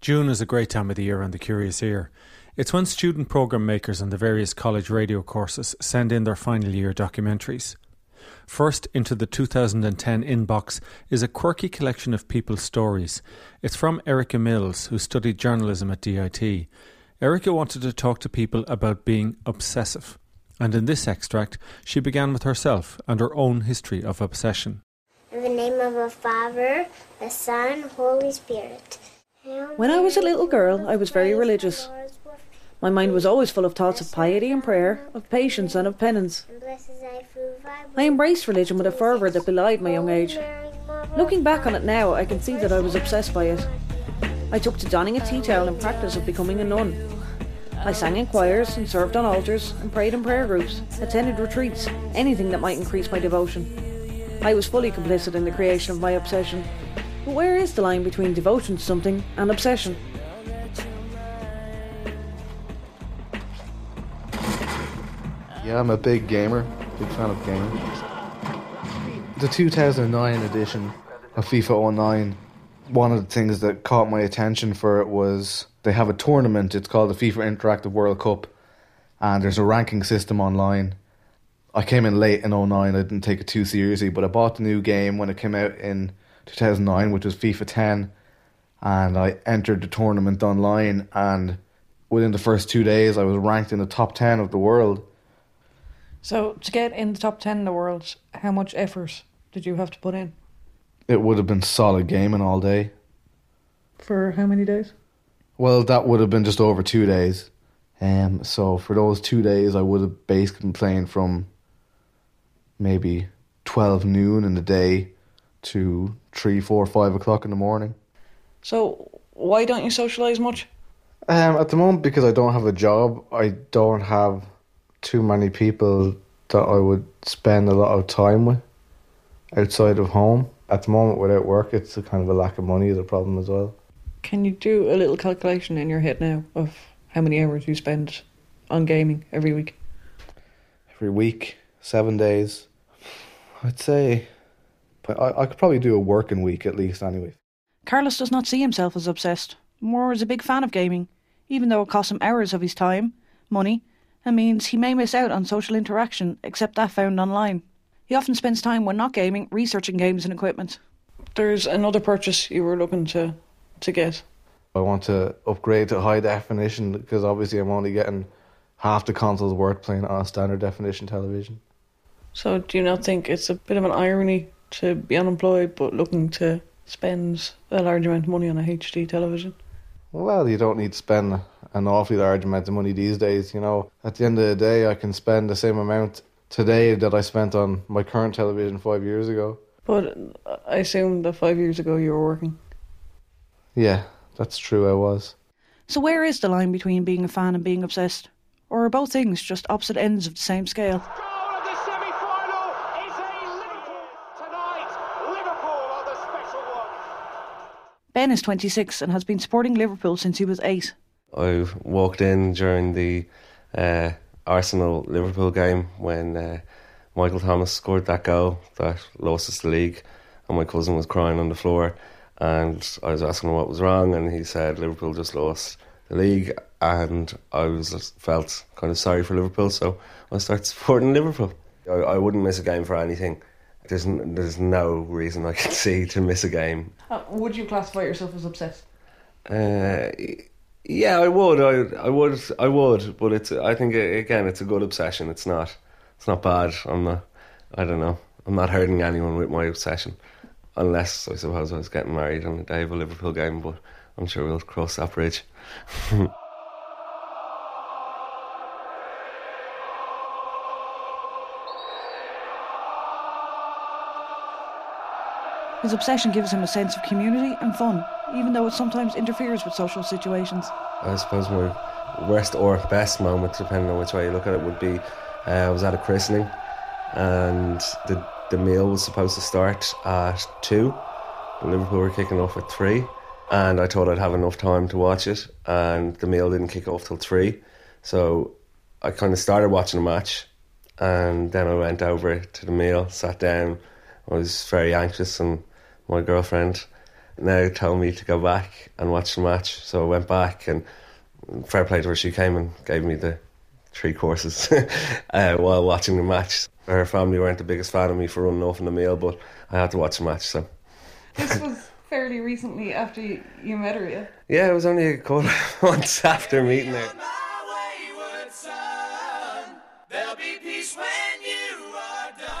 June is a great time of the year on the Curious Ear. It's when student programme makers on the various college radio courses send in their final year documentaries. First into the 2010 inbox is a quirky collection of people's stories. It's from Erica Mills, who studied journalism at DIT. Erica wanted to talk to people about being obsessive, and in this extract, she began with herself and her own history of obsession. In the name of the Father, the Son, Holy Spirit. When I was a little girl, I was very religious. My mind was always full of thoughts of piety and prayer, of patience and of penance. I embraced religion with a fervour that belied my young age. Looking back on it now, I can see that I was obsessed by it. I took to donning a tea towel in practice of becoming a nun. I sang in choirs and served on altars and prayed in prayer groups, attended retreats, anything that might increase my devotion. I was fully complicit in the creation of my obsession. But where is the line between devotion to something and obsession? Yeah, I'm a big gamer, big fan of gaming. The 2009 edition of FIFA 09, one of the things that caught my attention for it was they have a tournament. It's called the FIFA Interactive World Cup, and there's a ranking system online. I came in late in 09, I didn't take it too seriously, but I bought the new game when it came out in 2009, which was FIFA 10, and I entered the tournament online. And within the first two days, I was ranked in the top 10 of the world. So, to get in the top 10 in the world, how much effort did you have to put in? It would have been solid gaming all day. For how many days? Well, that would have been just over two days. Um, so for those two days, I would have basically been playing from maybe 12 noon in the day to three, four, five o'clock in the morning. So, why don't you socialise much? Um, at the moment, because I don't have a job, I don't have too many people that I would spend a lot of time with outside of home. At the moment, without work, it's a kind of a lack of money is a problem as well. Can you do a little calculation in your head now of how many hours you spend on gaming every week? Every week, seven days. I'd say, I, I could probably do a working week at least anyway. Carlos does not see himself as obsessed, more as a big fan of gaming, even though it costs him hours of his time, money, and means he may miss out on social interaction except that found online. He often spends time when not gaming researching games and equipment. There's another purchase you were looking to to get. I want to upgrade to high definition because obviously I'm only getting half the console's worth playing on a standard definition television. So, do you not think it's a bit of an irony to be unemployed but looking to spend a large amount of money on a HD television? Well, you don't need to spend an awfully large amount of money these days. You know, at the end of the day, I can spend the same amount today that I spent on my current television five years ago. But I assume that five years ago you were working. Yeah, that's true, I was. So, where is the line between being a fan and being obsessed? Or are both things just opposite ends of the same scale? Ben is 26 and has been supporting Liverpool since he was eight. I walked in during the uh, Arsenal Liverpool game when uh, Michael Thomas scored that goal that lost us the league, and my cousin was crying on the floor. And I was asking him what was wrong, and he said Liverpool just lost the league, and I was felt kind of sorry for Liverpool, so I started supporting Liverpool. I, I wouldn't miss a game for anything. There's n- there's no reason I can see to miss a game. Uh, would you classify yourself as obsessed? Uh, yeah, I would. I I would. I would. But it's. I think again, it's a good obsession. It's not. It's not bad. I'm not. I don't know. I'm not hurting anyone with my obsession, unless I suppose I was getting married on the day of a Liverpool game. But I'm sure we'll cross that bridge. His obsession gives him a sense of community and fun, even though it sometimes interferes with social situations. I suppose my worst or best moment, depending on which way you look at it, would be uh, I was at a christening and the, the meal was supposed to start at two. but Liverpool were kicking off at three, and I thought I'd have enough time to watch it, and the meal didn't kick off till three. So I kind of started watching the match, and then I went over to the meal, sat down. I was very anxious, and my girlfriend now told me to go back and watch the match. So I went back, and fair play to her, she came and gave me the three courses uh, while watching the match. Her family weren't the biggest fan of me for running off in the meal, but I had to watch the match. So this was fairly recently after you, you met her, yeah. Yeah, it was only a couple of months after meeting her.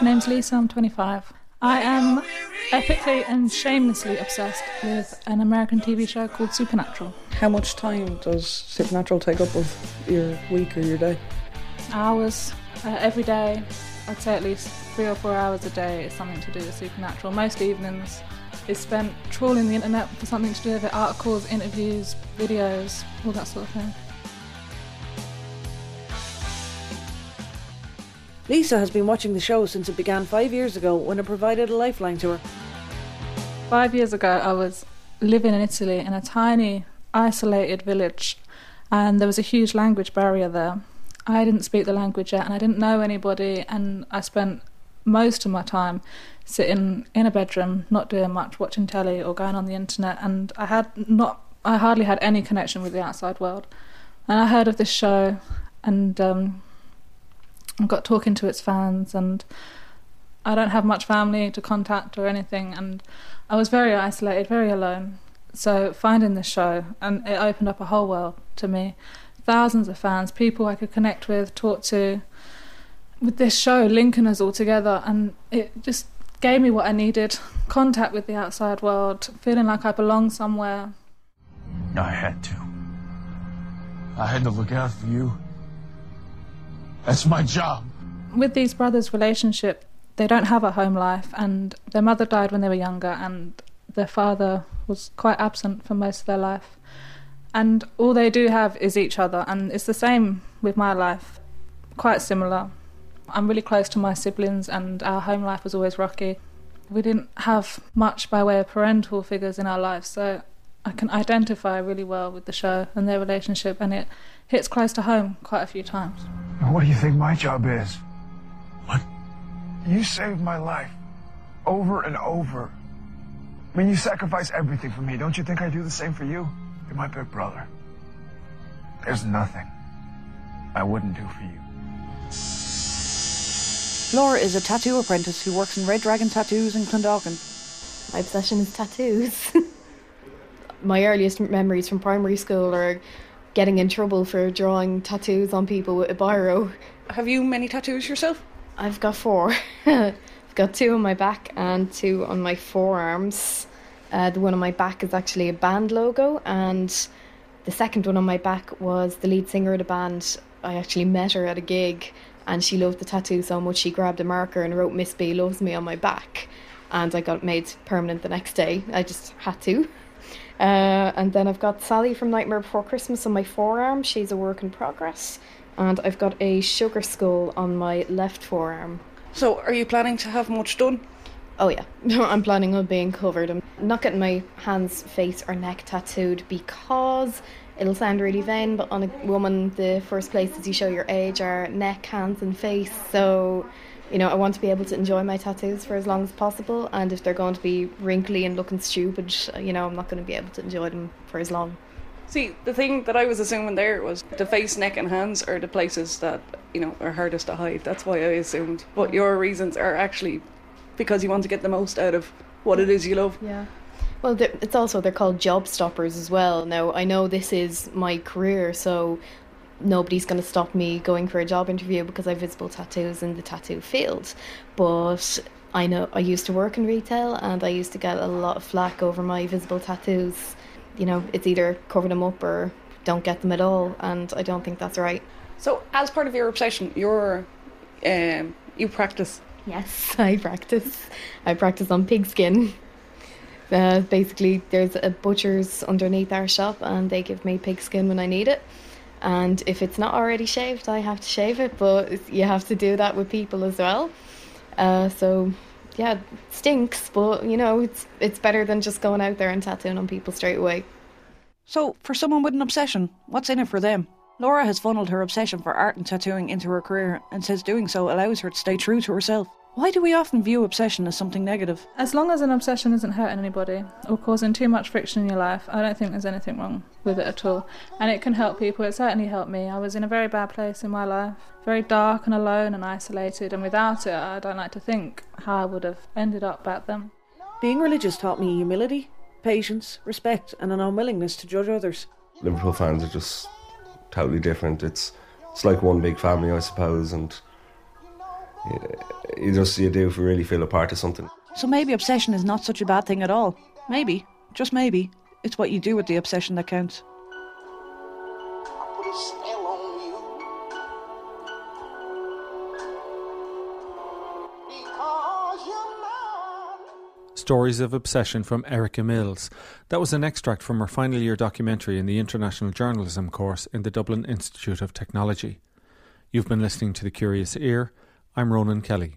My name's Lisa, I'm 25. I am epically and shamelessly obsessed with an American TV show called Supernatural. How much time does Supernatural take up of your week or your day? Hours, uh, every day. I'd say at least three or four hours a day is something to do with Supernatural. Most evenings is spent trawling the internet for something to do with it articles, interviews, videos, all that sort of thing. Lisa has been watching the show since it began five years ago when it provided a lifeline to her. Five years ago, I was living in Italy in a tiny, isolated village, and there was a huge language barrier there. I didn't speak the language yet, and I didn't know anybody, and I spent most of my time sitting in a bedroom, not doing much, watching telly or going on the internet, and I had not, I hardly had any connection with the outside world. And I heard of this show, and um, I got talking to its fans, and I don't have much family to contact or anything, and I was very isolated, very alone. So finding this show, and it opened up a whole world to me. Thousands of fans, people I could connect with, talk to. With this show linking us all together, and it just gave me what I needed contact with the outside world, feeling like I belong somewhere. I had to. I had to look out for you. That's my job. With these brothers' relationship, they don't have a home life, and their mother died when they were younger, and their father was quite absent for most of their life. And all they do have is each other, and it's the same with my life, quite similar. I'm really close to my siblings, and our home life was always rocky. We didn't have much by way of parental figures in our lives, so I can identify really well with the show and their relationship, and it hits close to home quite a few times. What do you think my job is? What? You saved my life over and over. I mean, you sacrifice everything for me. Don't you think I do the same for you? You're my big brother. There's nothing I wouldn't do for you. Laura is a tattoo apprentice who works in Red Dragon Tattoos in Clondalkin. My obsession is tattoos. my earliest memories from primary school are getting in trouble for drawing tattoos on people with a biro. Have you many tattoos yourself? I've got four. I've got two on my back and two on my forearms. Uh, the one on my back is actually a band logo, and the second one on my back was the lead singer of the band. I actually met her at a gig, and she loved the tattoo so much she grabbed a marker and wrote Miss B loves me on my back, and I got made permanent the next day. I just had to. Uh, and then I've got Sally from Nightmare Before Christmas on my forearm. She's a work in progress. And I've got a sugar skull on my left forearm. So, are you planning to have much done? Oh, yeah. I'm planning on being covered. I'm not getting my hands, face, or neck tattooed because it'll sound really vain, but on a woman, the first places you show your age are neck, hands, and face. So you know, I want to be able to enjoy my tattoos for as long as possible. And if they're going to be wrinkly and looking stupid, you know, I'm not going to be able to enjoy them for as long. See, the thing that I was assuming there was the face, neck, and hands are the places that, you know, are hardest to hide. That's why I assumed. But your reasons are actually because you want to get the most out of what it is you love. Yeah. Well, it's also, they're called job stoppers as well. Now, I know this is my career, so nobody's going to stop me going for a job interview because I have visible tattoos in the tattoo field. But I know I used to work in retail and I used to get a lot of flack over my visible tattoos. You know, it's either cover them up or don't get them at all, and I don't think that's right. So, as part of your obsession, you're um, you practice. Yes, I practice. I practice on pigskin. Uh, basically, there's a butcher's underneath our shop, and they give me pig skin when I need it. And if it's not already shaved, I have to shave it. But you have to do that with people as well. Uh, so yeah, stinks, but you know, it's it's better than just going out there and tattooing on people straight away. So, for someone with an obsession, what's in it for them? Laura has funneled her obsession for art and tattooing into her career and says doing so allows her to stay true to herself. Why do we often view obsession as something negative? As long as an obsession isn't hurting anybody or causing too much friction in your life, I don't think there's anything wrong with it at all. And it can help people. It certainly helped me. I was in a very bad place in my life, very dark and alone and isolated, and without it, I don't like to think how I would have ended up back then. Being religious taught me humility, patience, respect, and an unwillingness to judge others. Liverpool fans are just totally different. It's it's like one big family, I suppose, and you just you do really feel a part of something. So maybe obsession is not such a bad thing at all. Maybe, just maybe, it's what you do with the obsession that counts. Stories of Obsession from Erica Mills. That was an extract from her final year documentary in the International Journalism course in the Dublin Institute of Technology. You've been listening to The Curious Ear. I'm Ronan Kelly.